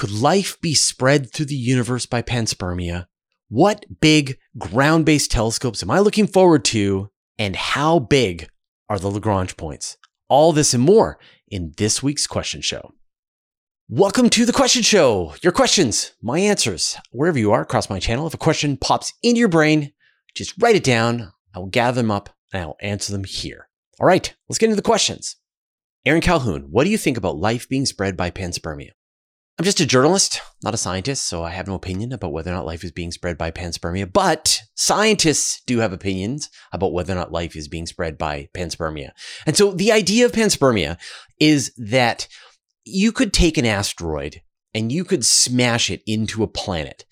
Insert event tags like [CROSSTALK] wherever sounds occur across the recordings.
Could life be spread through the universe by panspermia? What big ground based telescopes am I looking forward to? And how big are the Lagrange points? All this and more in this week's question show. Welcome to the question show. Your questions, my answers, wherever you are across my channel. If a question pops into your brain, just write it down. I will gather them up and I will answer them here. All right, let's get into the questions. Aaron Calhoun, what do you think about life being spread by panspermia? I'm just a journalist, not a scientist, so I have no opinion about whether or not life is being spread by panspermia. But scientists do have opinions about whether or not life is being spread by panspermia. And so the idea of panspermia is that you could take an asteroid and you could smash it into a planet.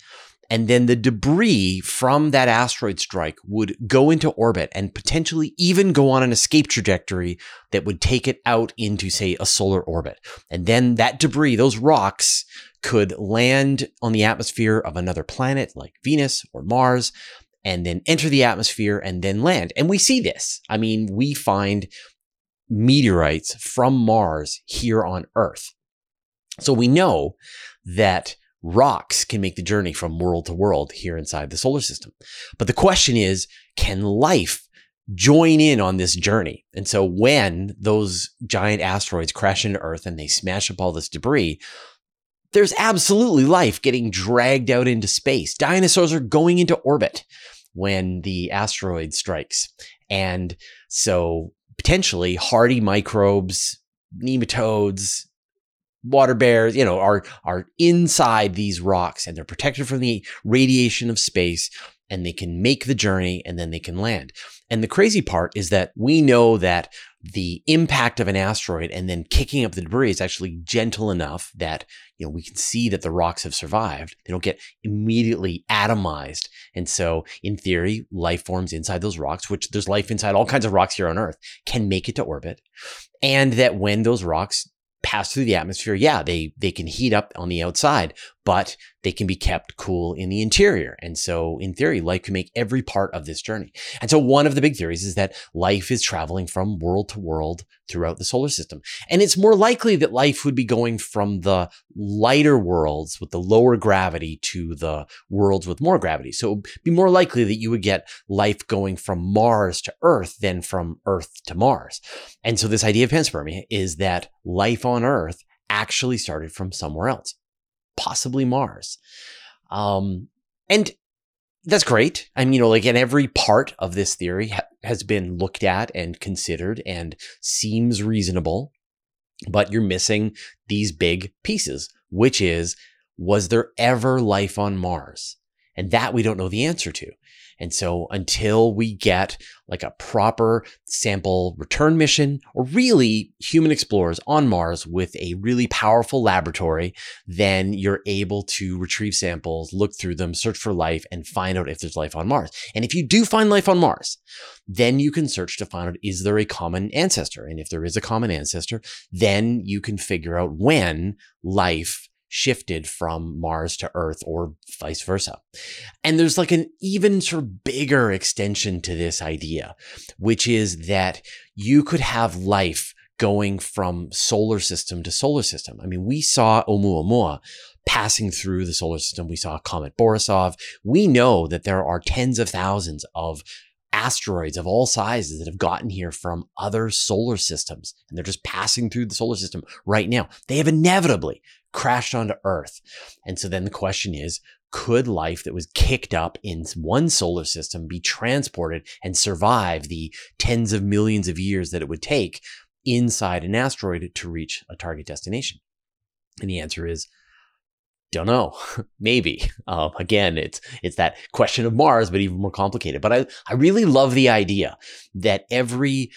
And then the debris from that asteroid strike would go into orbit and potentially even go on an escape trajectory that would take it out into, say, a solar orbit. And then that debris, those rocks, could land on the atmosphere of another planet like Venus or Mars and then enter the atmosphere and then land. And we see this. I mean, we find meteorites from Mars here on Earth. So we know that rocks can make the journey from world to world here inside the solar system. But the question is, can life join in on this journey? And so when those giant asteroids crash into Earth and they smash up all this debris, there's absolutely life getting dragged out into space. Dinosaurs are going into orbit when the asteroid strikes. And so potentially hardy microbes, nematodes, water bears, you know, are are inside these rocks and they're protected from the radiation of space and they can make the journey and then they can land. And the crazy part is that we know that the impact of an asteroid and then kicking up the debris is actually gentle enough that you know we can see that the rocks have survived. They don't get immediately atomized. And so in theory, life forms inside those rocks, which there's life inside all kinds of rocks here on Earth, can make it to orbit. And that when those rocks pass through the atmosphere, yeah, they they can heat up on the outside, but they can be kept cool in the interior. And so in theory, life can make every part of this journey. And so one of the big theories is that life is traveling from world to world throughout the solar system. And it's more likely that life would be going from the lighter worlds with the lower gravity to the worlds with more gravity. So it'd be more likely that you would get life going from Mars to Earth than from Earth to Mars. And so this idea of panspermia is that life on Earth actually started from somewhere else possibly Mars. Um, and that's great. I mean, you know, like, and every part of this theory ha- has been looked at and considered and seems reasonable, but you're missing these big pieces, which is, was there ever life on Mars? And that we don't know the answer to. And so until we get like a proper sample return mission or really human explorers on Mars with a really powerful laboratory, then you're able to retrieve samples, look through them, search for life and find out if there's life on Mars. And if you do find life on Mars, then you can search to find out is there a common ancestor? And if there is a common ancestor, then you can figure out when life shifted from Mars to Earth or vice versa. And there's like an even sort of bigger extension to this idea, which is that you could have life going from solar system to solar system. I mean, we saw Oumuamua passing through the solar system. We saw Comet Borisov. We know that there are tens of thousands of asteroids of all sizes that have gotten here from other solar systems and they're just passing through the solar system right now. They have inevitably crashed onto Earth. And so then the question is, could life that was kicked up in one solar system be transported and survive the tens of millions of years that it would take inside an asteroid to reach a target destination? And the answer is don't know [LAUGHS] maybe um, again it's it's that question of mars but even more complicated but i i really love the idea that every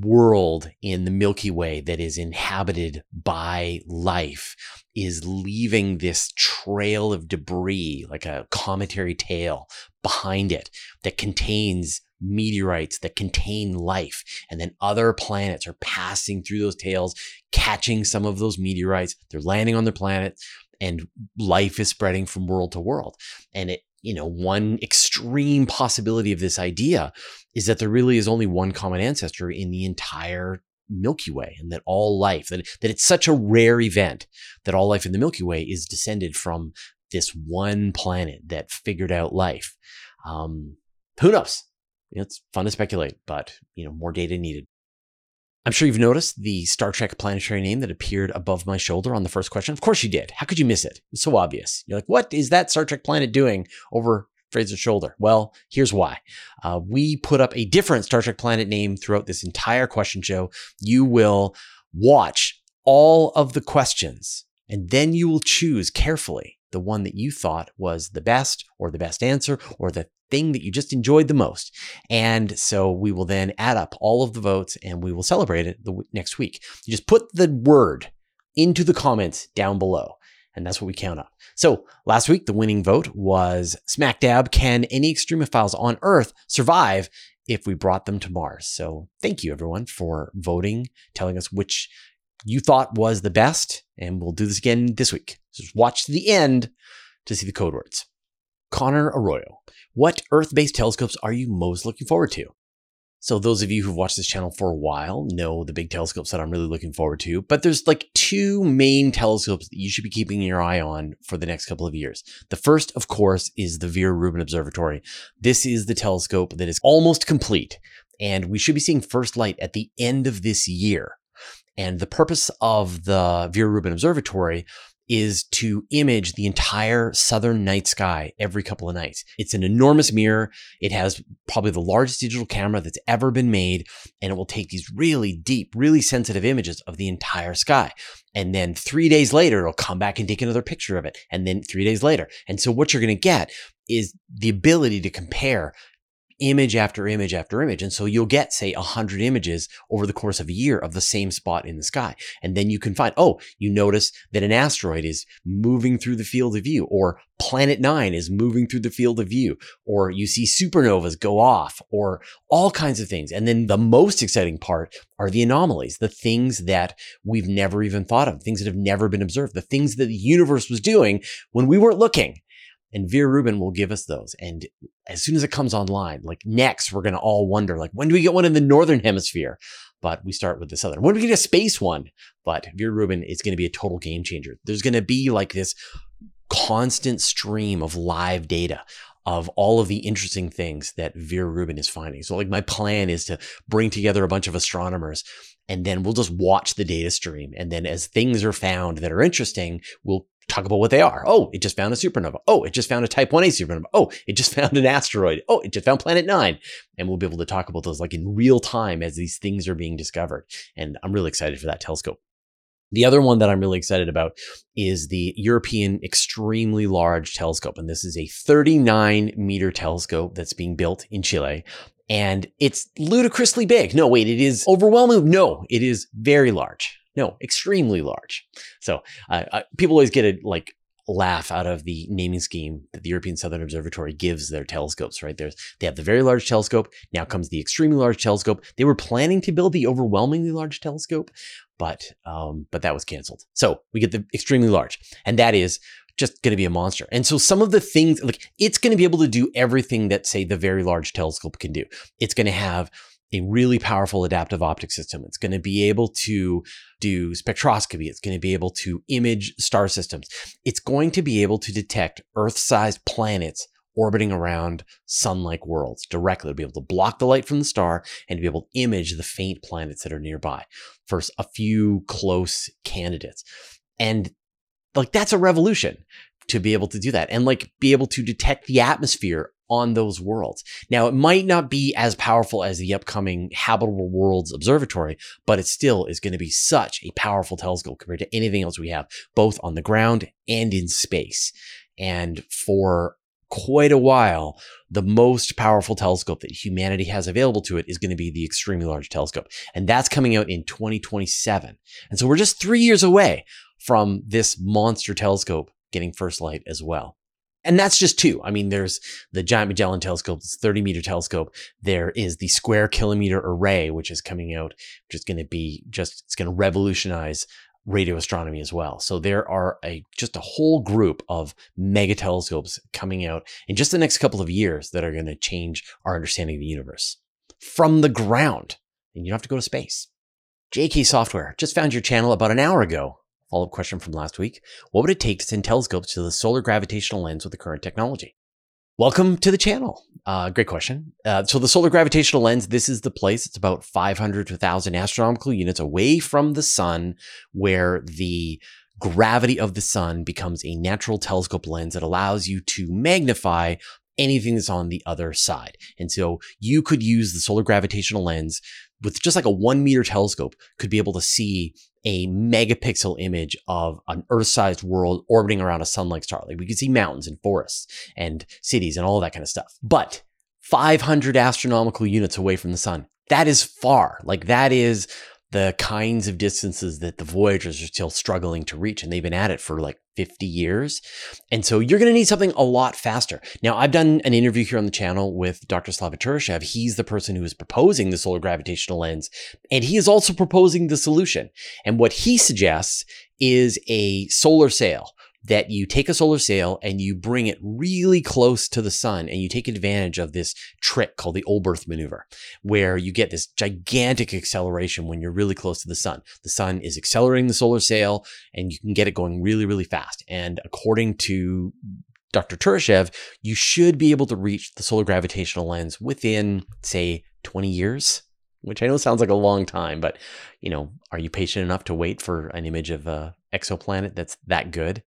world in the milky way that is inhabited by life is leaving this trail of debris like a cometary tail behind it that contains meteorites that contain life. And then other planets are passing through those tails, catching some of those meteorites. They're landing on their planet and life is spreading from world to world. And it, you know, one extreme possibility of this idea is that there really is only one common ancestor in the entire Milky Way and that all life, that, that it's such a rare event that all life in the Milky Way is descended from this one planet that figured out life. Um, who knows? It's fun to speculate, but you know, more data needed. I'm sure you've noticed the Star Trek planetary name that appeared above my shoulder on the first question. Of course you did. How could you miss it? It's so obvious. You're like, what is that Star Trek planet doing over Fraser's shoulder? Well, here's why. Uh, we put up a different Star Trek planet name throughout this entire question show. You will watch all of the questions and then you will choose carefully the one that you thought was the best or the best answer or the thing that you just enjoyed the most. And so we will then add up all of the votes and we will celebrate it the w- next week. You just put the word into the comments down below. And that's what we count up. So last week, the winning vote was smack dab. Can any extremophiles on Earth survive if we brought them to Mars? So thank you everyone for voting, telling us which you thought was the best. And we'll do this again this week. So just watch to the end to see the code words. Connor Arroyo, what Earth based telescopes are you most looking forward to? So, those of you who've watched this channel for a while know the big telescopes that I'm really looking forward to. But there's like two main telescopes that you should be keeping your eye on for the next couple of years. The first, of course, is the Vera Rubin Observatory. This is the telescope that is almost complete, and we should be seeing first light at the end of this year. And the purpose of the Vera Rubin Observatory is to image the entire southern night sky every couple of nights. It's an enormous mirror. It has probably the largest digital camera that's ever been made, and it will take these really deep, really sensitive images of the entire sky. And then three days later, it'll come back and take another picture of it. And then three days later. And so what you're going to get is the ability to compare image after image after image. And so you'll get, say, 100 images over the course of a year of the same spot in the sky. And then you can find, oh, you notice that an asteroid is moving through the field of view, or Planet Nine is moving through the field of view, or you see supernovas go off, or all kinds of things. And then the most exciting part are the anomalies, the things that we've never even thought of, things that have never been observed, the things that the universe was doing when we weren't looking. And Vera Rubin will give us those. And as soon as it comes online, like next, we're going to all wonder, like, when do we get one in the Northern hemisphere? But we start with the Southern. When do we get a space one? But Vera Rubin is going to be a total game changer. There's going to be like this constant stream of live data of all of the interesting things that Vera Rubin is finding. So like my plan is to bring together a bunch of astronomers and then we'll just watch the data stream. And then as things are found that are interesting, we'll talk about what they are. Oh, it just found a supernova. Oh, it just found a type 1a supernova. Oh, it just [LAUGHS] found an asteroid. Oh, it just found planet 9. And we'll be able to talk about those like in real time as these things are being discovered. And I'm really excited for that telescope. The other one that I'm really excited about is the European Extremely Large Telescope. And this is a 39 meter telescope that's being built in Chile. And it's ludicrously big. No, wait, it is overwhelming. No, it is very large. No, extremely large. So uh, uh, people always get a like laugh out of the naming scheme that the European Southern Observatory gives their telescopes, right? There's they have the very large telescope. Now comes the extremely large telescope. They were planning to build the overwhelmingly large telescope, but um, but that was canceled. So we get the extremely large, and that is just going to be a monster. And so some of the things like it's going to be able to do everything that say the very large telescope can do. It's going to have a really powerful adaptive optic system. It's going to be able to do spectroscopy. It's going to be able to image star systems. It's going to be able to detect Earth sized planets orbiting around sun like worlds directly. to be able to block the light from the star and to be able to image the faint planets that are nearby for a few close candidates. And like that's a revolution to be able to do that and like be able to detect the atmosphere on those worlds. Now, it might not be as powerful as the upcoming Habitable Worlds Observatory, but it still is going to be such a powerful telescope compared to anything else we have, both on the ground and in space. And for quite a while, the most powerful telescope that humanity has available to it is going to be the Extremely Large Telescope. And that's coming out in 2027. And so we're just three years away from this monster telescope getting first light as well. And that's just two. I mean, there's the Giant Magellan Telescope, it's 30 meter telescope. There is the Square Kilometer Array, which is coming out, which is going to be just, it's going to revolutionize radio astronomy as well. So there are a just a whole group of mega telescopes coming out in just the next couple of years that are going to change our understanding of the universe from the ground. And you don't have to go to space. JK Software just found your channel about an hour ago. Follow up question from last week. What would it take to send telescopes to the solar gravitational lens with the current technology? Welcome to the channel. Uh, great question. Uh, so the solar gravitational lens, this is the place. It's about 500 to 1,000 astronomical units away from the sun where the gravity of the sun becomes a natural telescope lens that allows you to magnify anything that's on the other side. And so you could use the solar gravitational lens with just like a one meter telescope could be able to see a megapixel image of an Earth-sized world orbiting around a sun-like star. Like we could see mountains and forests and cities and all that kind of stuff. But 500 astronomical units away from the sun, that is far. Like that is the kinds of distances that the Voyagers are still struggling to reach. And they've been at it for like 50 years. And so you're going to need something a lot faster. Now, I've done an interview here on the channel with Dr. Slava Turyshev. He's the person who is proposing the solar gravitational lens, and he is also proposing the solution. And what he suggests is a solar sail that you take a solar sail and you bring it really close to the sun and you take advantage of this trick called the Oberth maneuver, where you get this gigantic acceleration when you're really close to the sun. The sun is accelerating the solar sail and you can get it going really, really fast. And according to Dr. Turyshev, you should be able to reach the solar gravitational lens within, say, 20 years which I know sounds like a long time, but you know, are you patient enough to wait for an image of a exoplanet that's that good?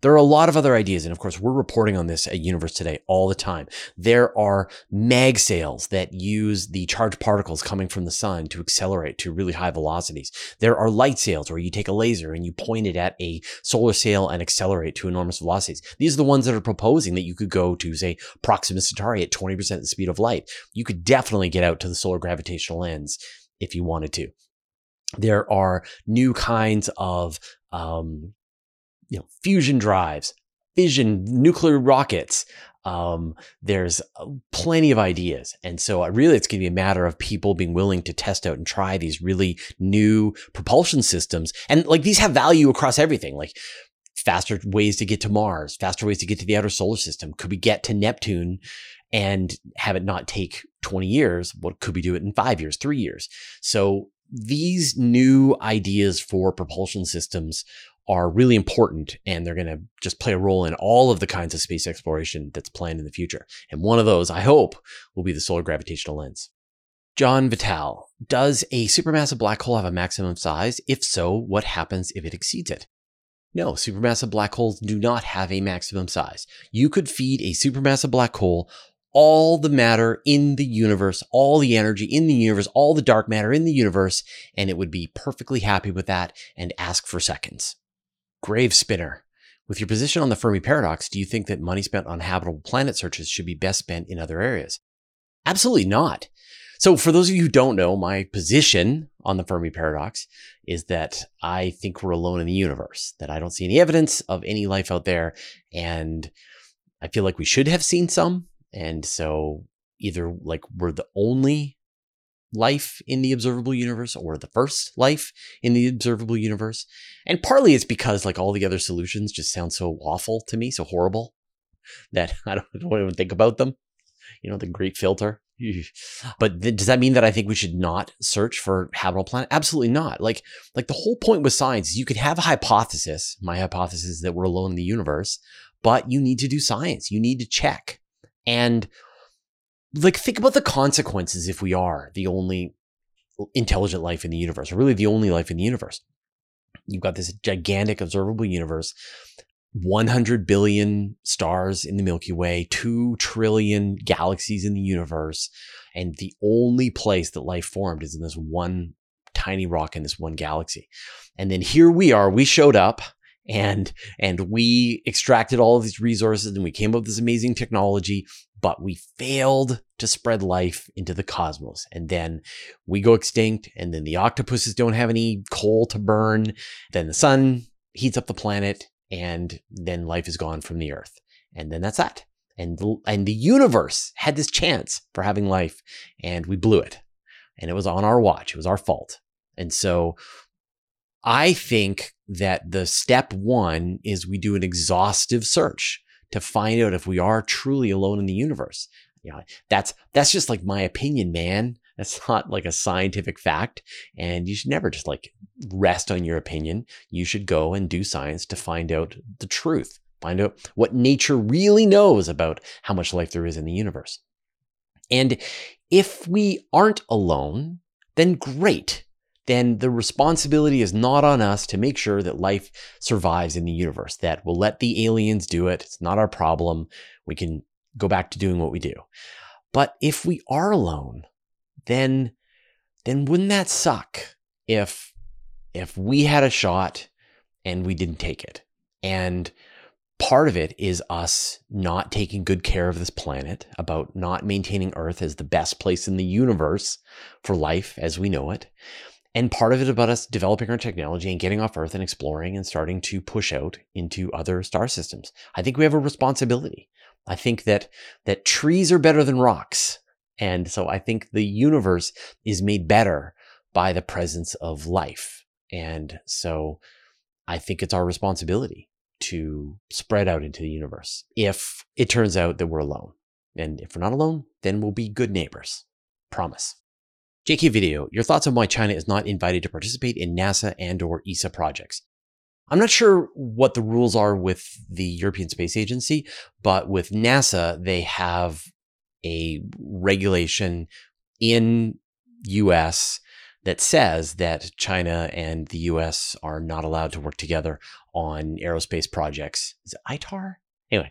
There are a lot of other ideas. And of course, we're reporting on this at Universe Today all the time. There are mag sails that use the charged particles coming from the sun to accelerate to really high velocities. There are light sails where you take a laser and you point it at a solar sail and accelerate to enormous velocities. These are the ones that are proposing that you could go to, say, Proxima Centauri at 20% the speed of light. You could definitely get out to the solar gravitational lens if you wanted to. There are new kinds of um, you know, fusion drives, fission, nuclear rockets. Um, there's uh, plenty of ideas. And so uh, really it's going to be a matter of people being willing to test out and try these really new propulsion systems. And like these have value across everything. Like faster ways to get to Mars, faster ways to get to the outer solar system. Could we get to Neptune and have it not take 20 years? What could we do it in five years, three years? So these new ideas for propulsion systems are really important and they're going to just play a role in all of the kinds of space exploration that's planned in the future. And one of those, I hope, will be the solar gravitational lens. John Vital, does a supermassive black hole have a maximum size? If so, what happens if it exceeds it? No, supermassive black holes do not have a maximum size. You could feed a supermassive black hole all the matter in the universe, all the energy in the universe, all the dark matter in the universe, and it would be perfectly happy with that and ask for seconds. Grave Spinner. With your position on the Fermi paradox, do you think that money spent on habitable planet searches should be best spent in other areas? Absolutely not. So, for those of you who don't know, my position on the Fermi paradox is that I think we're alone in the universe, that I don't see any evidence of any life out there. And I feel like we should have seen some. And so, either like we're the only life in the observable universe or the first life in the observable universe. And partly it's because like all the other solutions just sound so awful to me, so horrible that [LAUGHS] I don't, don't even think about them. You know, the great filter. [LAUGHS] But th- does that mean that I think we should not search for habitable planet? Absolutely not. Like, like the whole point with science is you could have a hypothesis. My hypothesis is that we're alone in the universe, but you need to do science. You need to check. And like think about the consequences if we are the only intelligent life in the universe, or really the only life in the universe. You've got this gigantic observable universe, 100 billion stars in the Milky Way, 2 trillion galaxies in the universe, and the only place that life formed is in this one tiny rock in this one galaxy. And then here we are, we showed up and and we extracted all of these resources and we came up with this amazing technology but we failed to spread life into the cosmos. And then we go extinct, and then the octopuses don't have any coal to burn. Then the sun heats up the planet, and then life is gone from the earth. And then that's that. And the, and the universe had this chance for having life, and we blew it. And it was on our watch. It was our fault. And so I think that the step one is we do an exhaustive search to find out if we are truly alone in the universe. Know, that's that's just like my opinion, man. That's [LAUGHS] not like a scientific fact. And you should never just like rest on your opinion. You should go and do science to find out the truth, find out what nature really knows about how much life there is in the universe. And if we aren't alone, then great. Then the responsibility is not on us to make sure that life survives in the universe, that we'll let the aliens do it. It's not our problem. We can go back to doing what we do. But if we are alone, then then wouldn't that suck if if we had a shot and we didn't take it? And part of it is us not taking good care of this planet, about not maintaining Earth as the best place in the universe for life as we know it. And part of it about us developing our technology and getting off Earth and exploring and starting to push out into other star systems. I think we have a responsibility. I think that that trees are better than rocks. And so I think the universe is made better by the presence of life. And so I think it's our responsibility to spread out into the universe if it turns out that we're alone. And if we're not alone, then we'll be good neighbors. Promise. JK Video, your thoughts on why China is not invited to participate in NASA and or ESA projects. I'm not sure what the rules are with the European Space Agency, but with NASA, they have a regulation in US that says that China and the US are not allowed to work together on aerospace projects. Is it ITAR? Anyway,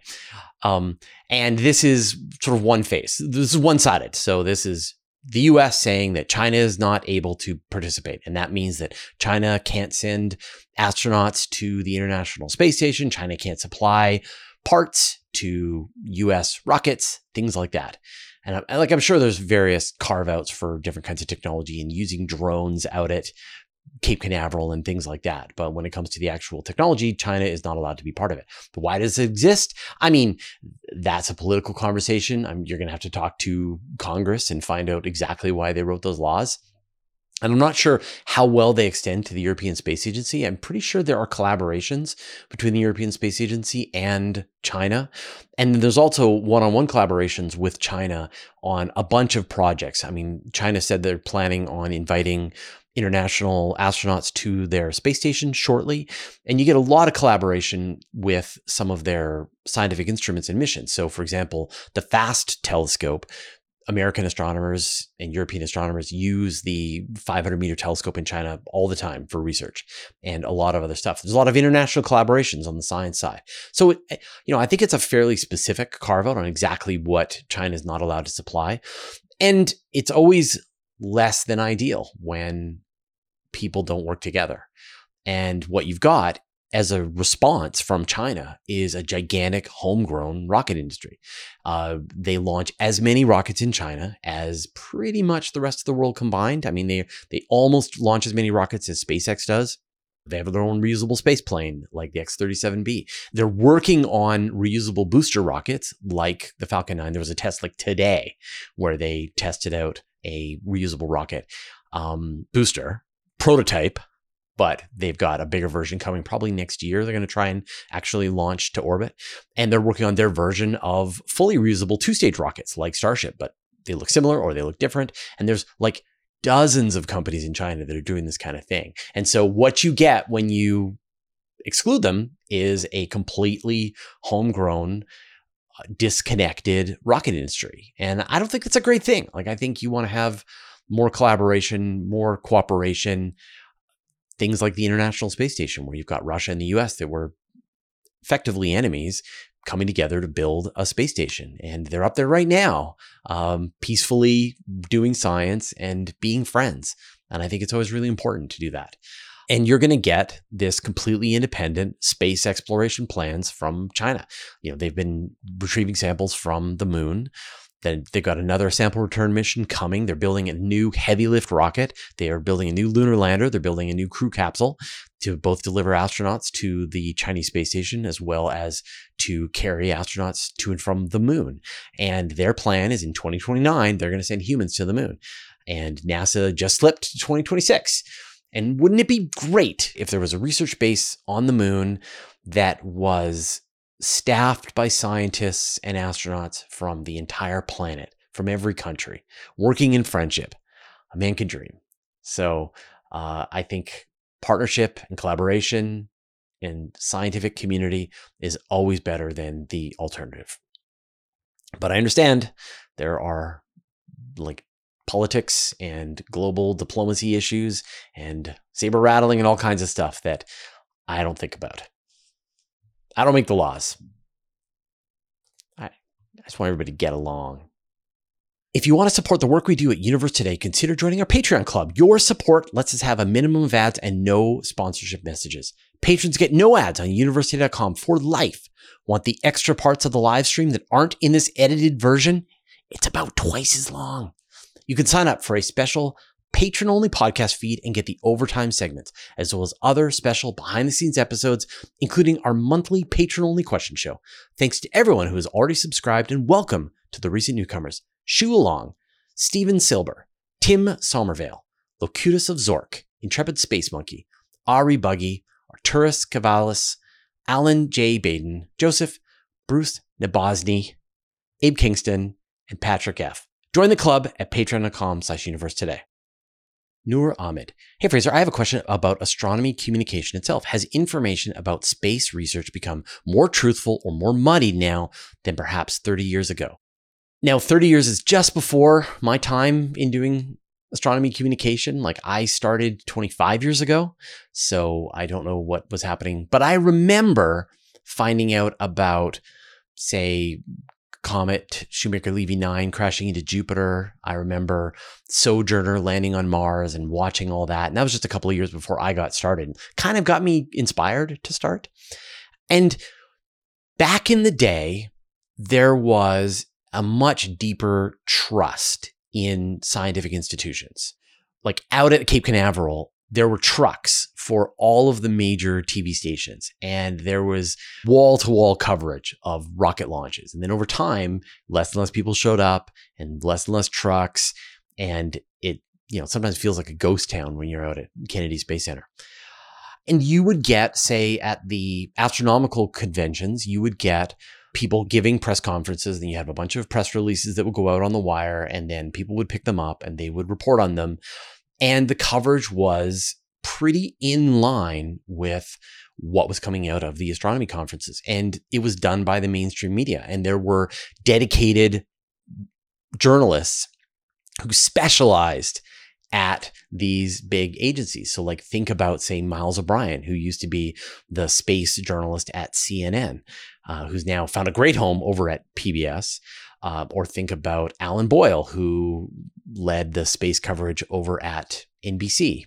um, and this is sort of one face. This is one sided. So this is the US saying that China is not able to participate. And that means that China can't send astronauts to the International Space Station. China can't supply parts to US rockets, things like that. And I'm, like I'm sure there's various carve outs for different kinds of technology and using drones out at Cape Canaveral and things like that. But when it comes to the actual technology, China is not allowed to be part of it. But why does it exist? I mean, that's a political conversation. I you're going to have to talk to Congress and find out exactly why they wrote those laws. And I'm not sure how well they extend to the European Space Agency. I'm pretty sure there are collaborations between the European Space Agency and China. And there's also one on one collaborations with China on a bunch of projects. I mean, China said they're planning on inviting international astronauts to their space station shortly. And you get a lot of collaboration with some of their scientific instruments and missions. So, for example, the FAST telescope. American astronomers and European astronomers use the 500 meter telescope in China all the time for research and a lot of other stuff. There's a lot of international collaborations on the science side. So, eh, you know, I think it's a fairly specific carve out on exactly what China is not allowed to supply. And it's always less than ideal when people don't work together. And what you've got as a response from China is a gigantic homegrown rocket industry. Uh, they launch as many rockets in China as pretty much the rest of the world combined. I mean, they they almost launch as many rockets as SpaceX does. They have their own reusable space plane like the X 37B. They're working on reusable booster rockets like the Falcon 9. There was a test like today where they tested out a reusable rocket um, booster prototype, but they've got a bigger version coming probably next year. They're going to try and actually launch to orbit. And they're working on their version of fully reusable two stage rockets like Starship, but they look similar or they look different. And there's like dozens of companies in China that are doing this kind of thing. And so what you get when you exclude them is a completely homegrown, uh, disconnected rocket industry. And I don't think that's a great thing. Like, I think you want to have more collaboration, more cooperation. Things like the International Space Station, where you've got Russia and the US that were effectively enemies coming together to build a space station. And they're up there right now, um, peacefully doing science and being friends. And I think it's always really important to do that. And you're going to get this completely independent space exploration plans from China. You know, they've been retrieving samples from the moon. Then they've got another sample return mission coming. They're building a new heavy lift rocket. They are building a new lunar lander. They're building a new crew capsule to both deliver astronauts to the Chinese space station as well as to carry astronauts to and from the moon. And their plan is in 2029, they're going to send humans to the moon. And NASA just slipped to 2026. And wouldn't it be great if there was a research base on the moon that was staffed by scientists and astronauts from the entire planet, from every country, working in friendship. a man can dream. So uh, I think partnership and collaboration in scientific community is always better than the alternative. But I understand there are like politics and global diplomacy issues and saber rattling and all kinds of stuff that I don't think about. I don't make the laws. I, I just want everybody to get along. If you want to support the work we do at Universe Today, consider joining our Patreon club. Your support lets us have a minimum of ads and no sponsorship messages. Patrons get no ads on universetoday.com for life. Want the extra parts of the live stream that aren't in this edited version? It's about twice as long. You can sign up for a special patron only podcast feed and get the overtime segments, as well as other special behind the scenes episodes, including our monthly patron only question show. Thanks to everyone who has already subscribed and welcome to the recent newcomers Shu Along, Stephen Silber, Tim Somervale, Locutus of Zork, Intrepid Space Monkey, Ari Buggy, Arturus Cavalis, Alan J. Baden, Joseph, Bruce Nabosny, Abe Kingston, and Patrick F. Join the club at patreon.com slash universe today. Noor Ahmed. Hey, Fraser, I have a question about astronomy communication itself. Has information about space research become more truthful or more muddied now than perhaps 30 years ago? Now, 30 years is just before my time in doing astronomy communication. Like I started 25 years ago. So I don't know what was happening, but I remember finding out about, say, comet Shoemaker Levy 9 crashing into Jupiter. I remember Sojourner landing on Mars and watching all that. And that was just a couple of years before I got started. Kind of got me inspired to start. And back in the day, there was a much deeper trust in scientific institutions. Like out at Cape Canaveral, there were trucks for all of the major TV stations, and there was wall to wall coverage of rocket launches. And then over time, less and less people showed up, and less and less trucks, and it you know sometimes feels like a ghost town when you're out at Kennedy Space Center. And you would get, say, at the astronomical conventions, you would get people giving press conferences. and you have a bunch of press releases that would go out on the wire, and then people would pick them up and they would report on them. And the coverage was pretty in line with what was coming out of the astronomy conferences. And it was done by the mainstream media. And there were dedicated journalists who specialized at these big agencies. So, like, think about, say, Miles O'Brien, who used to be the space journalist at CNN, uh, who's now found a great home over at PBS. Uh, or think about Alan Boyle, who led the space coverage over at NBC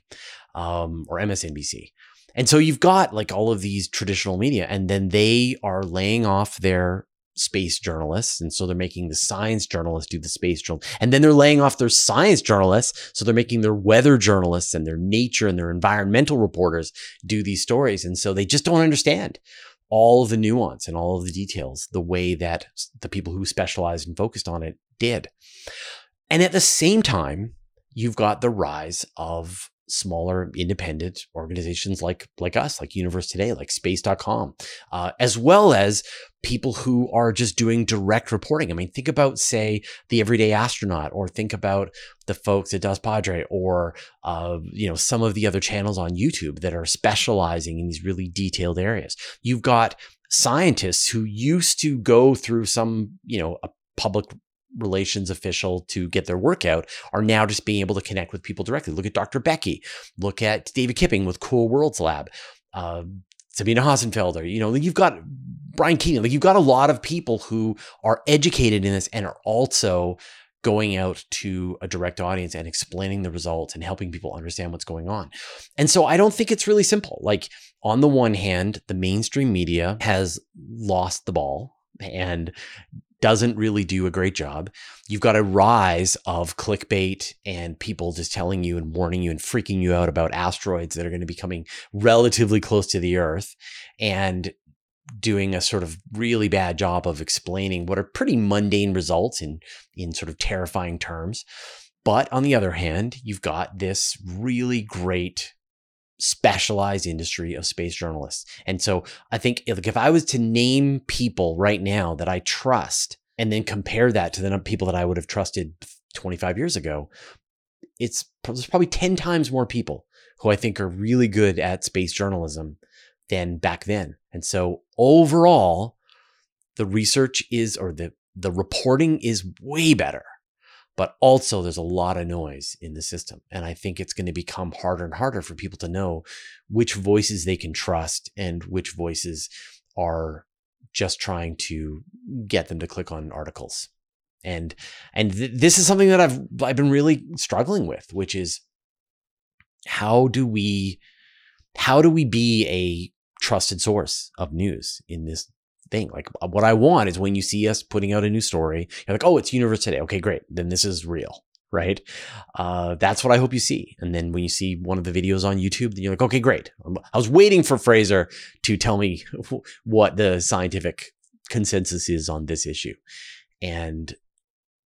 um, or MSNBC. And so you've got like all of these traditional media, and then they are laying off their space journalists. And so they're making the science journalists do the space journal. And then they're laying off their science journalists. So they're making their weather journalists and their nature and their environmental reporters do these stories. And so they just don't understand all of the nuance and all of the details the way that the people who specialized and focused on it did. And at the same time, you've got the rise of smaller independent organizations like like us like universe today like space.com uh, as well as people who are just doing direct reporting. I mean think about say the everyday astronaut or think about the folks at dos padre or uh, you know some of the other channels on youtube that are specializing in these really detailed areas. You've got scientists who used to go through some you know a public relations official to get their work out are now just being able to connect with people directly. Look at Dr. Becky. Look at David Kipping with Cool Worlds Lab. Uh, Sabine Hossenfelder. You know, you've got Brian Keating. Like you've got a lot of people who are educated in this and are also going out to a direct audience and explaining the results and helping people understand what's going on. And so I don't think it's really simple. Like on the one hand, the mainstream media has lost the ball and doesn't really do a great job. You've got a rise of clickbait and people just telling you and warning you and freaking you out about asteroids that are going to be coming relatively close to the Earth and doing a sort of really bad job of explaining what are pretty mundane results in in sort of terrifying terms. But on the other hand, you've got this really great specialized industry of space journalists. And so I think if, if I was to name people right now that I trust and then compare that to the people that I would have trusted 25 years ago, it's there's probably 10 times more people who I think are really good at space journalism than back then. And so overall, the research is, or the, the reporting is way better. But also, there's a lot of noise in the system. And I think it's going to become harder and harder for people to know which voices they can trust and which voices are just trying to get them to click on articles. And and th- this is something that I've I've been really struggling with, which is how do we how do we be a trusted source of news in this thing. Like uh, what I want is when you see us putting out a new story, you're like, oh, it's Universe Today. Okay, great. Then this is real, right? Uh, that's what I hope you see. And then when you see one of the videos on YouTube, then you're like, okay, great. Um, I was waiting for Fraser to tell me [LAUGHS] what the scientific consensus is on this issue. And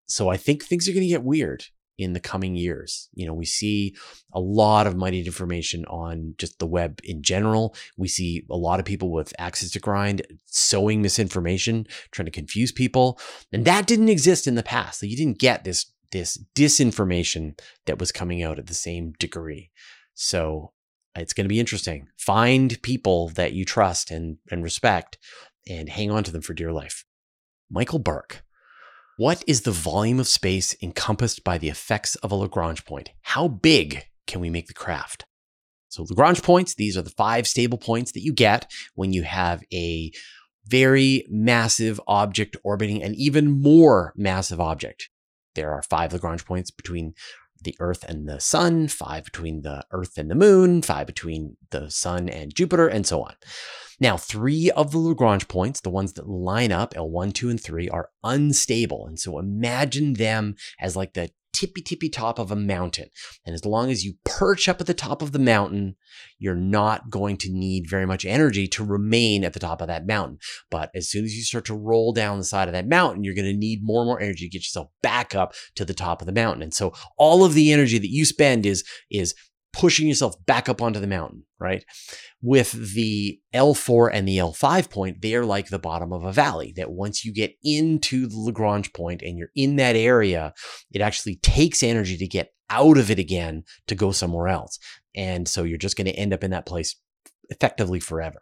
so I think things are going to get weird in the coming years. You know, we see a lot of muddied information on just the web in general. We see a lot of people with access to grind sowing misinformation, trying to confuse people. And that didn't exist in the past. you didn't get this this disinformation that was coming out at the same degree. So it's going to be interesting. Find people that you trust and, and respect and hang on to them for dear life. Michael Burke what is the volume of space encompassed by the effects of a Lagrange point? How big can we make the craft? So, Lagrange points, these are the five stable points that you get when you have a very massive object orbiting an even more massive object. There are five Lagrange points between the Earth and the Sun, five between the Earth and the Moon, five between the Sun and Jupiter, and so on. Now, three of the Lagrange points, the ones that line up, L1, 2, and 3, are unstable. And so imagine them as like the tippy tippy top of a mountain. And as long as you perch up at the top of the mountain, you're not going to need very much energy to remain at the top of that mountain. But as soon as you start to roll down the side of that mountain, you're going to need more and more energy to get yourself back up to the top of the mountain. And so all of the energy that you spend is, is pushing yourself back up onto the mountain, right? With the L4 and the L5 point, they are like the bottom of a valley that once you get into the Lagrange point and you're in that area, it actually takes energy to get out of it again to go somewhere else. And so you're just going to end up in that place effectively forever.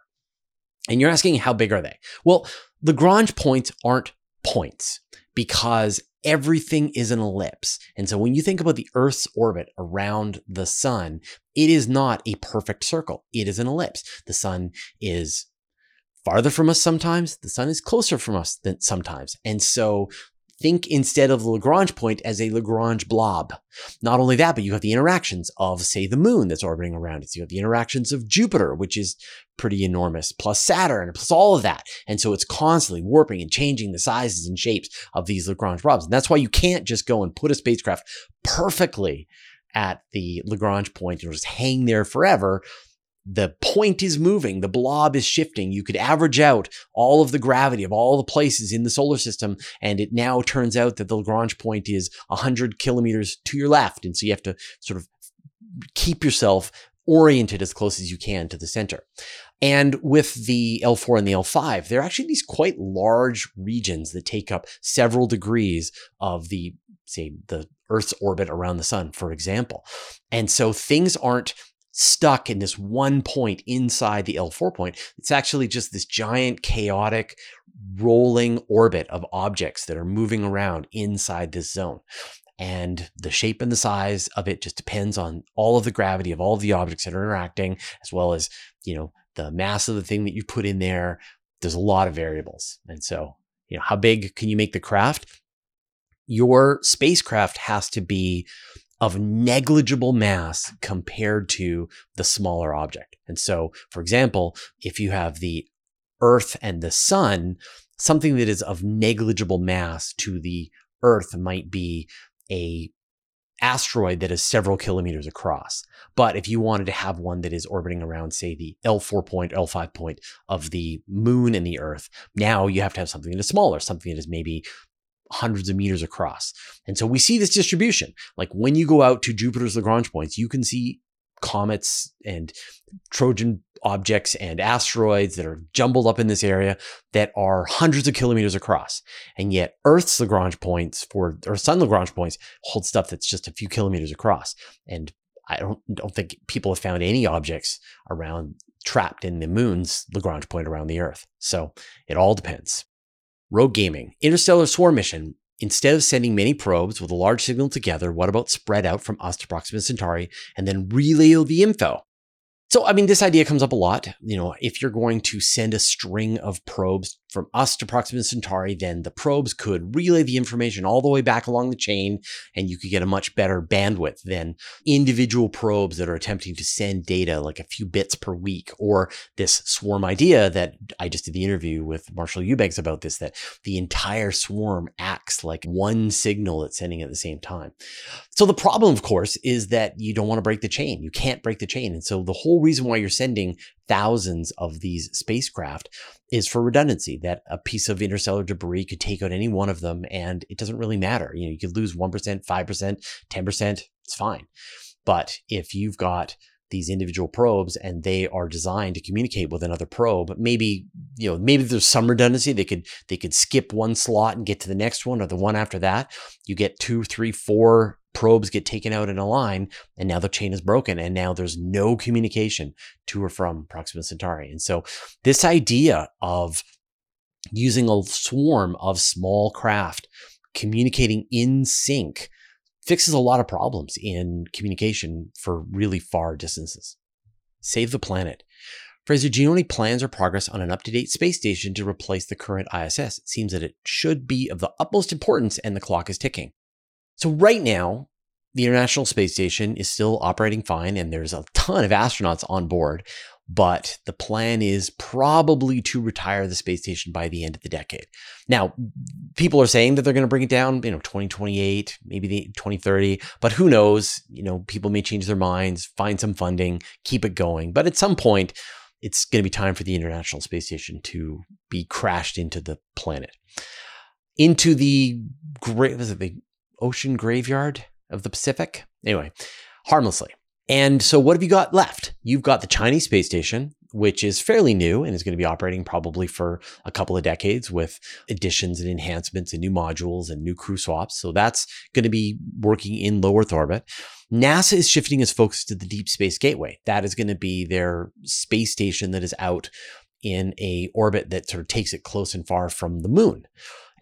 And you're asking, how big are they? Well, Lagrange points aren't points because everything is an ellipse. And so when you think about the Earth's orbit around the sun, it is not a perfect circle. It is an ellipse. The sun is farther from us sometimes. The sun is closer from us than sometimes. And so think instead of the Lagrange point as a Lagrange blob. Not only that, but you have the interactions of, say, the moon that's orbiting around it. So you have the interactions of Jupiter, which is pretty enormous, plus Saturn, plus all of that. And so it's constantly warping and changing the sizes and shapes of these Lagrange blobs. And that's why you can't just go and put a spacecraft perfectly at the Lagrange point and just hang there forever the point is moving, the blob is shifting. You could average out all of the gravity of all the places in the solar system, and it now turns out that the Lagrange point is 100 kilometers to your left. And so you have to sort of keep yourself oriented as close as you can to the center. And with the L4 and the L5, there are actually these quite large regions that take up several degrees of the, say, the Earth's orbit around the sun, for example. And so things aren't stuck in this one point inside the L4 point. It's actually just this giant chaotic rolling orbit of objects that are moving around inside this zone. And the shape and the size of it just depends on all of the gravity of all of the objects that are interacting, as well as, you know, the mass of the thing that you put in there. There's a lot of variables. And so, you know, how big can you make the craft? Your spacecraft has to be of negligible mass compared to the smaller object. And so, for example, if you have the Earth and the Sun, something that is of negligible mass to the Earth might be a asteroid that is several kilometers across. But if you wanted to have one that is orbiting around, say, the L4 point, L5 point of the moon and the Earth, now you have to have something that is smaller, something that is maybe hundreds of meters across. And so we see this distribution. Like when you go out to Jupiter's Lagrange points, you can see comets and Trojan objects and asteroids that are jumbled up in this area that are hundreds of kilometers across. And yet Earth's Lagrange points for, or sun Lagrange points hold stuff that's just a few kilometers across. And I don't, don't think people have found any objects around trapped in the moon's Lagrange point around the Earth. So it all depends. Rogue Gaming, Interstellar Swarm Mission. Instead of sending many probes with a large signal together, what about spread out from us to Proxima Centauri and then relay the info? So, I mean, this idea comes up a lot. You know, if you're going to send a string of probes from us to Proxima Centauri, then the probes could relay the information all the way back along the chain, and you could get a much better bandwidth than individual probes that are attempting to send data like a few bits per week, or this swarm idea that I just did the interview with Marshall Eubanks about this, that the entire swarm acts like one signal that's sending at the same time. So the problem, of course, is that you don't want to break the chain. You can't break the chain. And so the whole reason why you're sending thousands of these spacecraft is for redundancy that a piece of interstellar debris could take out any one of them and it doesn't really matter. You know, you could lose 1%, 5%, 10%, it's fine. But if you've got these individual probes and they are designed to communicate with another probe. Maybe you know maybe there's some redundancy. They could they could skip one slot and get to the next one or the one after that. You get two three four probes get taken out in a line and now the chain is broken and now there's no communication to or from Proxima Centauri. And so this idea of using a swarm of small craft communicating in sync fixes a lot of problems in communication for really far distances. Save the planet. Fraser, any plans or progress on an up to date space station to replace the current ISS? It seems that it should be of the utmost importance and the clock is ticking. So, right now, the International Space Station is still operating fine and there's a ton of astronauts on board, but the plan is probably to retire the space station by the end of the decade. Now, people are saying that they're going to bring it down, you know, 2028, maybe the 2030, but who knows? You know, people may change their minds, find some funding, keep it going. But at some point, it's going to be time for the International Space Station to be crashed into the planet. Into the great, was it the ocean graveyard of the Pacific. Anyway, harmlessly. And so, what have you got left? You've got the Chinese space station, which is fairly new and is going to be operating probably for a couple of decades with additions and enhancements and new modules and new crew swaps. So, that's going to be working in low Earth orbit. NASA is shifting its focus to the Deep Space Gateway. That is going to be their space station that is out in a orbit that sort of takes it close and far from the moon.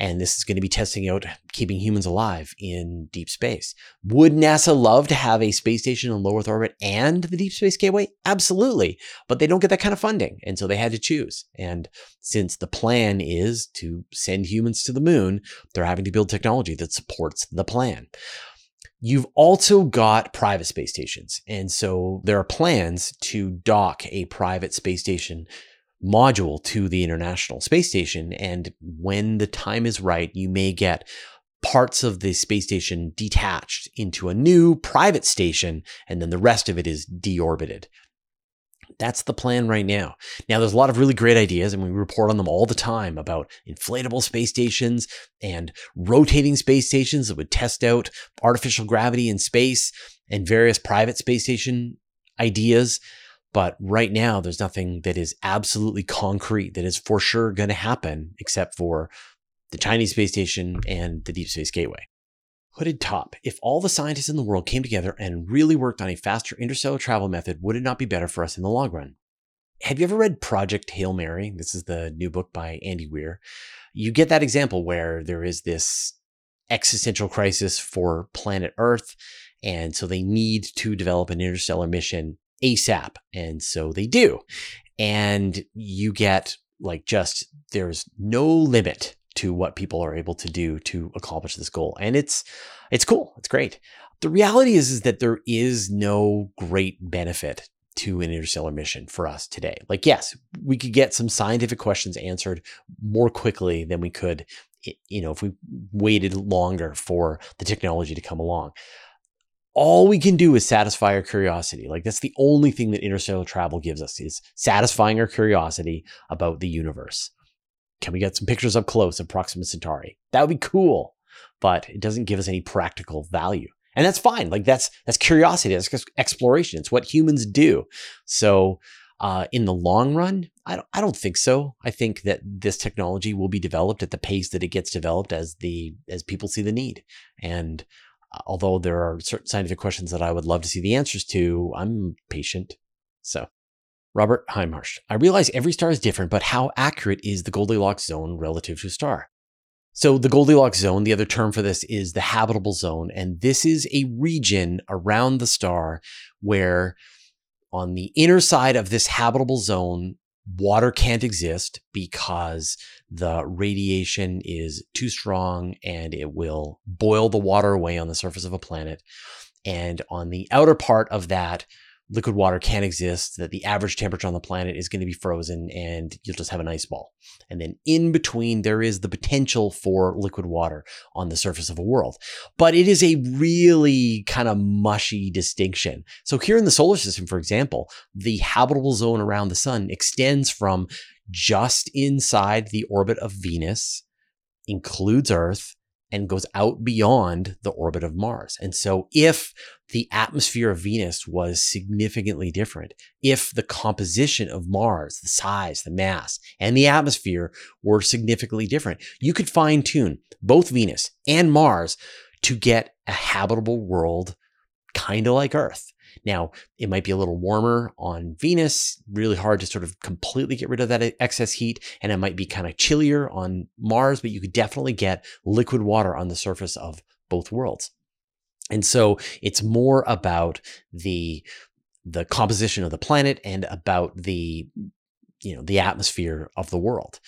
And this is going to be testing out keeping humans alive in deep space. Would NASA love to have a space station in low Earth orbit and the Deep Space Gateway? Absolutely. But they don't get that kind of funding. And so they had to choose. And since the plan is to send humans to the moon, they're having to build technology that supports the plan. You've also got private space stations. And so there are plans to dock a private space station module to the International Space Station. And when the time is right, you may get parts of the space station detached into a new private station, and then the rest of it is deorbited. That's the plan right now. Now, there's a lot of really great ideas, and we report on them all the time about inflatable space stations and rotating space stations that would test out artificial gravity in space and various private space station ideas. But right now, there's nothing that is absolutely concrete that is for sure going to happen except for the Chinese space station and the Deep Space Gateway. Hooded top. If all the scientists in the world came together and really worked on a faster interstellar travel method, would it not be better for us in the long run? Have you ever read Project Hail Mary? This is the new book by Andy Weir. You get that example where there is this existential crisis for planet Earth. And so they need to develop an interstellar mission ASAP. And so they do. And you get like just there's no limit to what people are able to do to accomplish this goal. And it's it's cool. It's great. The reality is, is that there is no great benefit to an interstellar mission for us today. Like, yes, we could get some scientific questions answered more quickly than we could, you know, if we waited longer for the technology to come along all we can do is satisfy our curiosity. Like that's the only thing that interstellar travel gives us is satisfying our curiosity about the universe. Can we get some pictures up close of Proxima Centauri? That would be cool, but it doesn't give us any practical value. And that's fine. Like that's that's curiosity, that's exploration. It's what humans do. So uh, in the long run, I don't, I don't think so. I think that this technology will be developed at the pace that it gets developed as the as people see the need. And although there are certain scientific questions that I would love to see the answers to, I'm patient. So, Robert Hindmarsh, I realize every star is different, but how accurate is the Goldilocks zone relative to a star? So, the Goldilocks zone, the other term for this is the habitable zone. And this is a region around the star where, on the inner side of this habitable zone, water can't exist because the radiation is too strong and it will boil the water away on the surface of a planet. And on the outer part of that, liquid water can't exist, that the average temperature on the planet is going to be frozen and you'll just have an ice ball. And then in between, there is the potential for liquid water on the surface of a world. But it is a really kind of mushy distinction. So here in the solar system, for example, the habitable zone around the sun extends from just inside the orbit of Venus, includes Earth, and goes out beyond the orbit of Mars. And so if the atmosphere of Venus was significantly different, if the composition of Mars, the size, the mass, and the atmosphere were significantly different, you could fine tune both Venus and Mars to get a habitable world kind of like Earth. Now, it might be a little warmer on Venus, really hard to sort of completely get rid of that excess heat. And it might be kind of chillier on Mars, but you could definitely get liquid water on the surface of both worlds. And so it's more about the the composition of the planet and about the you know the atmosphere of the world.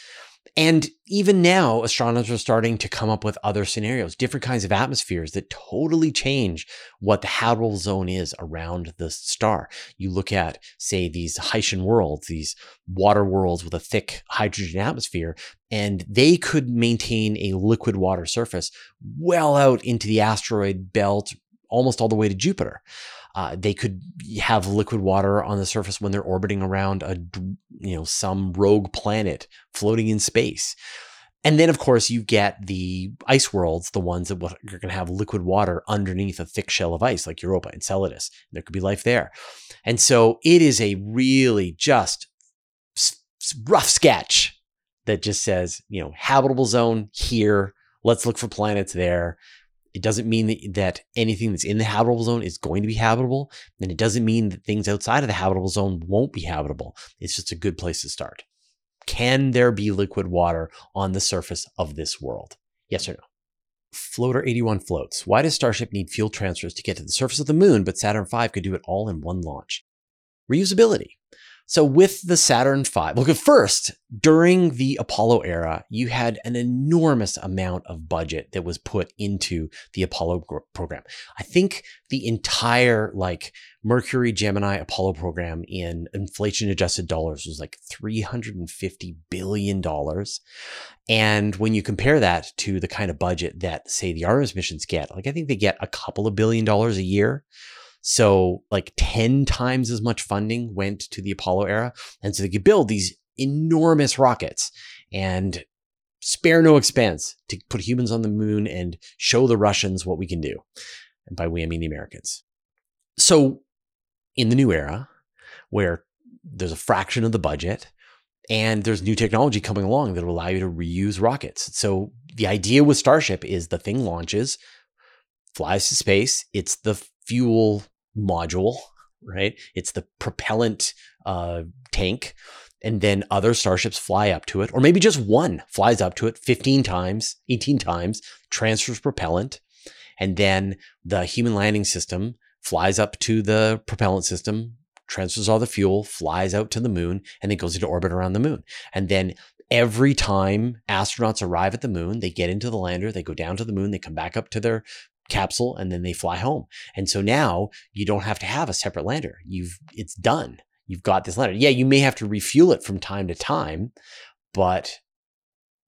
And even now, astronomers are starting to come up with other scenarios, different kinds of atmospheres that totally change what the habitable zone is around the star. You look at, say, these Hycean worlds, these water worlds with a thick hydrogen atmosphere, and they could maintain a liquid water surface well out into the asteroid belt, almost all the way to Jupiter. Uh, they could have liquid water on the surface when they're orbiting around a, you know, some rogue planet floating in space. And then, of course, you get the ice worlds, the ones that are going to have liquid water underneath a thick shell of ice, like Europa, Enceladus. There could be life there. And so it is a really just rough sketch that just says, you know, habitable zone here. Let's look for planets there. It doesn't mean that, anything that's in the habitable zone is going to be habitable. And it doesn't mean that things outside of the habitable zone won't be habitable. It's just a good place to start. Can there be liquid water on the surface of this world? Yes or no? Floater 81 floats. Why does Starship need fuel transfers to get to the surface of the moon, but Saturn V could do it all in one launch? Reusability. So with the Saturn V, look at first, during the Apollo era, you had an enormous amount of budget that was put into the Apollo program. I think the entire like Mercury Gemini Apollo program in inflation adjusted dollars was like 350 billion dollars. And when you compare that to the kind of budget that say the Artemis missions get, like I think they get a couple of billion dollars a year. So like 10 times as much funding went to the Apollo era. And so they could build these enormous rockets and spare no expense to put humans on the moon and show the Russians what we can do. And by we, I mean the Americans. So in the new era, where there's a fraction of the budget, and there's new technology coming along that will allow you to reuse rockets. So the idea with Starship is the thing launches, flies to space. It's the fuel module, right? It's the propellant uh, tank. And then other starships fly up to it, or maybe just one flies up to it 15 times, 18 times, transfers propellant. And then the human landing system flies up to the propellant system, transfers all the fuel, flies out to the moon, and then goes into orbit around the moon. And then every time astronauts arrive at the moon, they get into the lander, they go down to the moon, they come back up to their capsule and then they fly home. And so now you don't have to have a separate lander. You've it's done. You've got this lander. Yeah, you may have to refuel it from time to time, but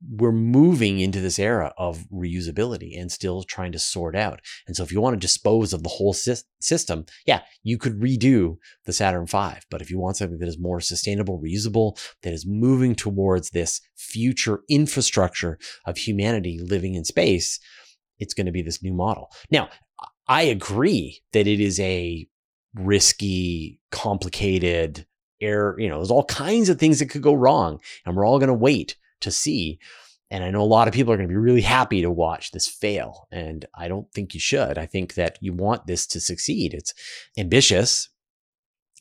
we're moving into this era of reusability and still trying to sort out. And so if you want to dispose of the whole sy- system, yeah, you could redo the Saturn V. But if you want something that is more sustainable, reusable, that is moving towards this future infrastructure of humanity living in space, it's going to be this new model. Now, I agree that it is a risky, complicated air, you know, there's all kinds of things that could go wrong. And we're all going to wait to see. And I know a lot of people are going to be really happy to watch this fail. And I don't think you should. I think that you want this to succeed. It's ambitious,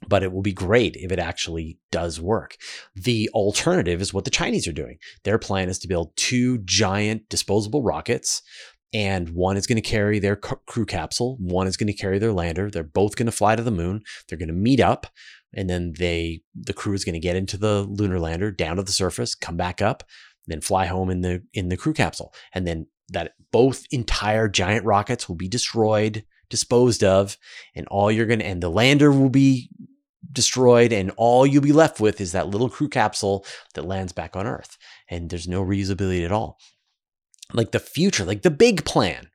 but it will be great if it actually does work. The alternative is what the Chinese are doing. Their plan is to build two giant disposable rockets and one is going to carry their crew capsule one is going to carry their lander they're both going to fly to the moon they're going to meet up and then they the crew is going to get into the lunar lander down to the surface come back up then fly home in the in the crew capsule. And then that both entire giant rockets will be destroyed disposed of and all you're going to and the lander will be destroyed and all you'll be left with is that little crew capsule that lands back on earth. And there's no reusability at all like the future, like the big plan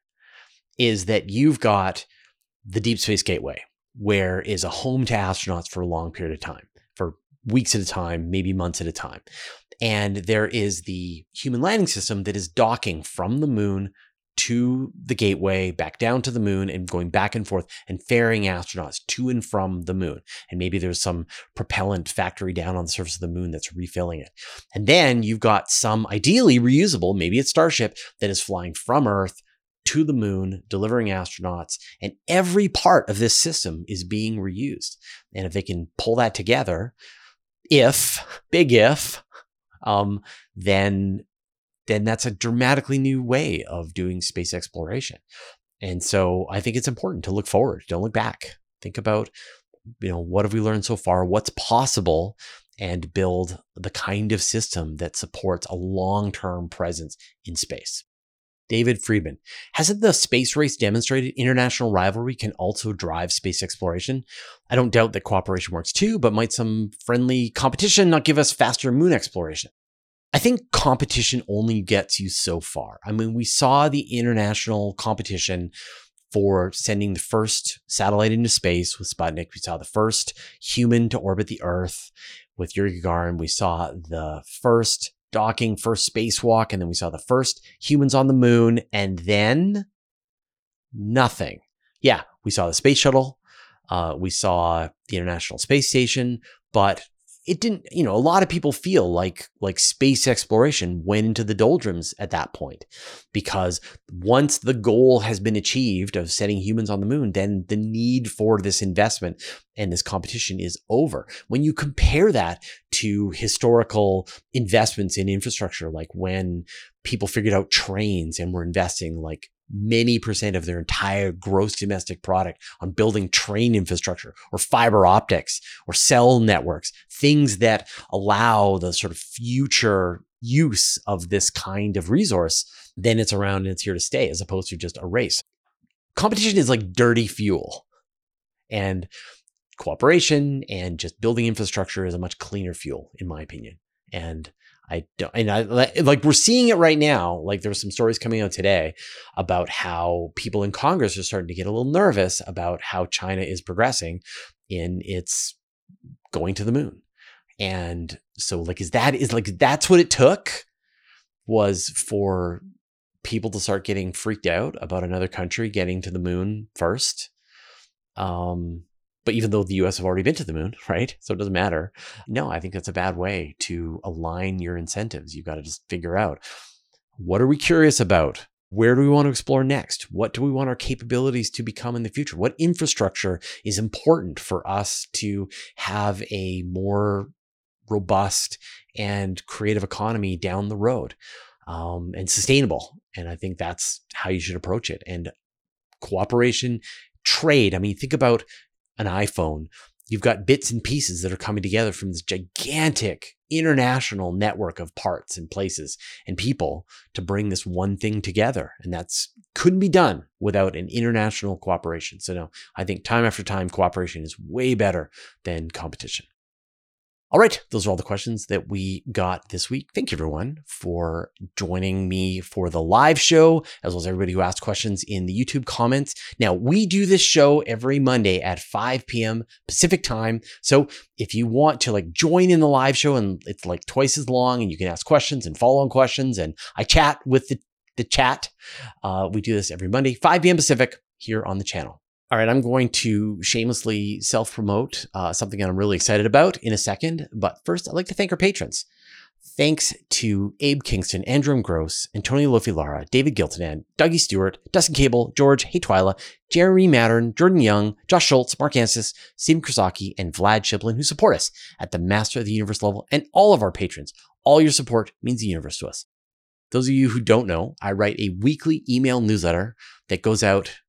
is that you've got the Deep Space Gateway, where is a home to astronauts for a long period of time, for weeks at a time, maybe months at a time. And there is the human landing system that is docking from the moon to the gateway, back down to the moon, and going back and forth and ferrying astronauts to and from the moon. And maybe there's some propellant factory down on the surface of the moon that's refilling it. And then you've got some ideally reusable, maybe it's Starship, that is flying from Earth to the moon, delivering astronauts, and every part of this system is being reused. And if they can pull that together, if, big if, um, then then that's a dramatically new way of doing space exploration. And so I think it's important to look forward, don't look back. Think about, you know, what have we learned so far? What's possible? And build the kind of system that supports a long term presence in space. David Friedman. Hasn't the space race demonstrated international rivalry can also drive space exploration? I don't doubt that cooperation works too, but might some friendly competition not give us faster moon exploration? I think competition only gets you so far. I mean, we saw the international competition for sending the first satellite into space with Sputnik. We saw the first human to orbit the Earth with Yuri Gagarin. We saw the first docking, first spacewalk, and then we saw the first humans on the moon, and then nothing. Yeah, we saw the space shuttle. Uh, we saw the International Space Station, but it didn't you know a lot of people feel like like space exploration went into the doldrums at that point because once the goal has been achieved of setting humans on the moon then the need for this investment and this competition is over. When you compare that to historical investments in infrastructure like when people figured out trains and were investing like many percent of their entire gross domestic product on building train infrastructure or fiber optics or cell networks, things that allow the sort of future use of this kind of resource, then it's around and it's here to stay as opposed to just a race. Competition is like dirty fuel. And cooperation and just building infrastructure is a much cleaner fuel, in my opinion. And I don't, and I like we're seeing it right now. Like there were some stories coming out today about how people in Congress are starting to get a little nervous about how China is progressing in its going to the moon. And so, like, is that is like that's what it took was for people to start getting freaked out about another country getting to the moon first. Um, but even though the US have already been to the moon, [LAUGHS] right? So it doesn't matter. No, I think that's a bad way to align your incentives. You've got to just figure out what are we curious about? Where do we want to explore next? What do we want our capabilities to become in the future? What infrastructure is important for us to have a more robust and creative economy down the road um, and sustainable? And I think that's how you should approach it. And cooperation, trade. I mean, think about an iPhone, you've got bits and pieces that are coming together from this gigantic international network of parts and places and people to bring this one thing together. And that's couldn't be done without an international cooperation. So no, I think time after time, cooperation is way better than competition. All right, those are all the questions that we got this week. Thank you, everyone, for joining me for the live show, as well as everybody who asked questions in the YouTube comments. Now, we do this show every Monday at 5 p.m. Pacific time. So if you want to like join in the live show and it's like twice as long and you can ask questions and follow on questions and I chat with the, the chat, uh, we do this every Monday, 5 p.m. Pacific. here on the channel. All right, I'm going to shamelessly self promote uh, something I'm really excited about in a second. But first, I'd like to thank our patrons. Thanks to Abe Kingston, Andrew Gross, Antonio Lofilara, David Giltonan, Dougie Stewart, Dustin Cable, George Hey Twyla, Jeremy Mattern, Jordan Young, Josh Schultz, Mark Ansis, Stephen Krasaki, and Vlad Shiplin, who support us at the Master of the Universe level, and all of our patrons. All your support means the universe to us. Those of you who don't know, I write a weekly email newsletter that goes out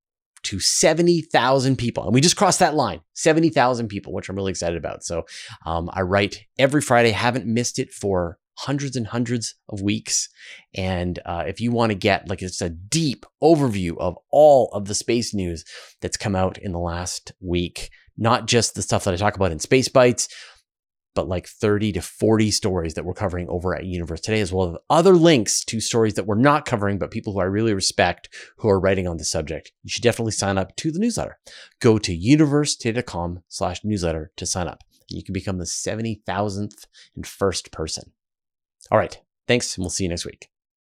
to 70,000 people. And we just crossed that line 70,000 people, which I'm really excited about. So um, I write every Friday, haven't missed it for hundreds and hundreds of weeks. And uh, if you want to get like it's a deep overview of all of the space news that's come out in the last week, not just the stuff that I talk about in Space Bites, but like 30 to 40 stories that we're covering over at Universe Today, as well as other links to stories that we're not covering, but people who I really respect who are writing on the subject. You should definitely sign up to the newsletter. Go to universetoday.com slash newsletter to sign up. You can become the 70,000th and first person. All right. Thanks, and we'll see you next week.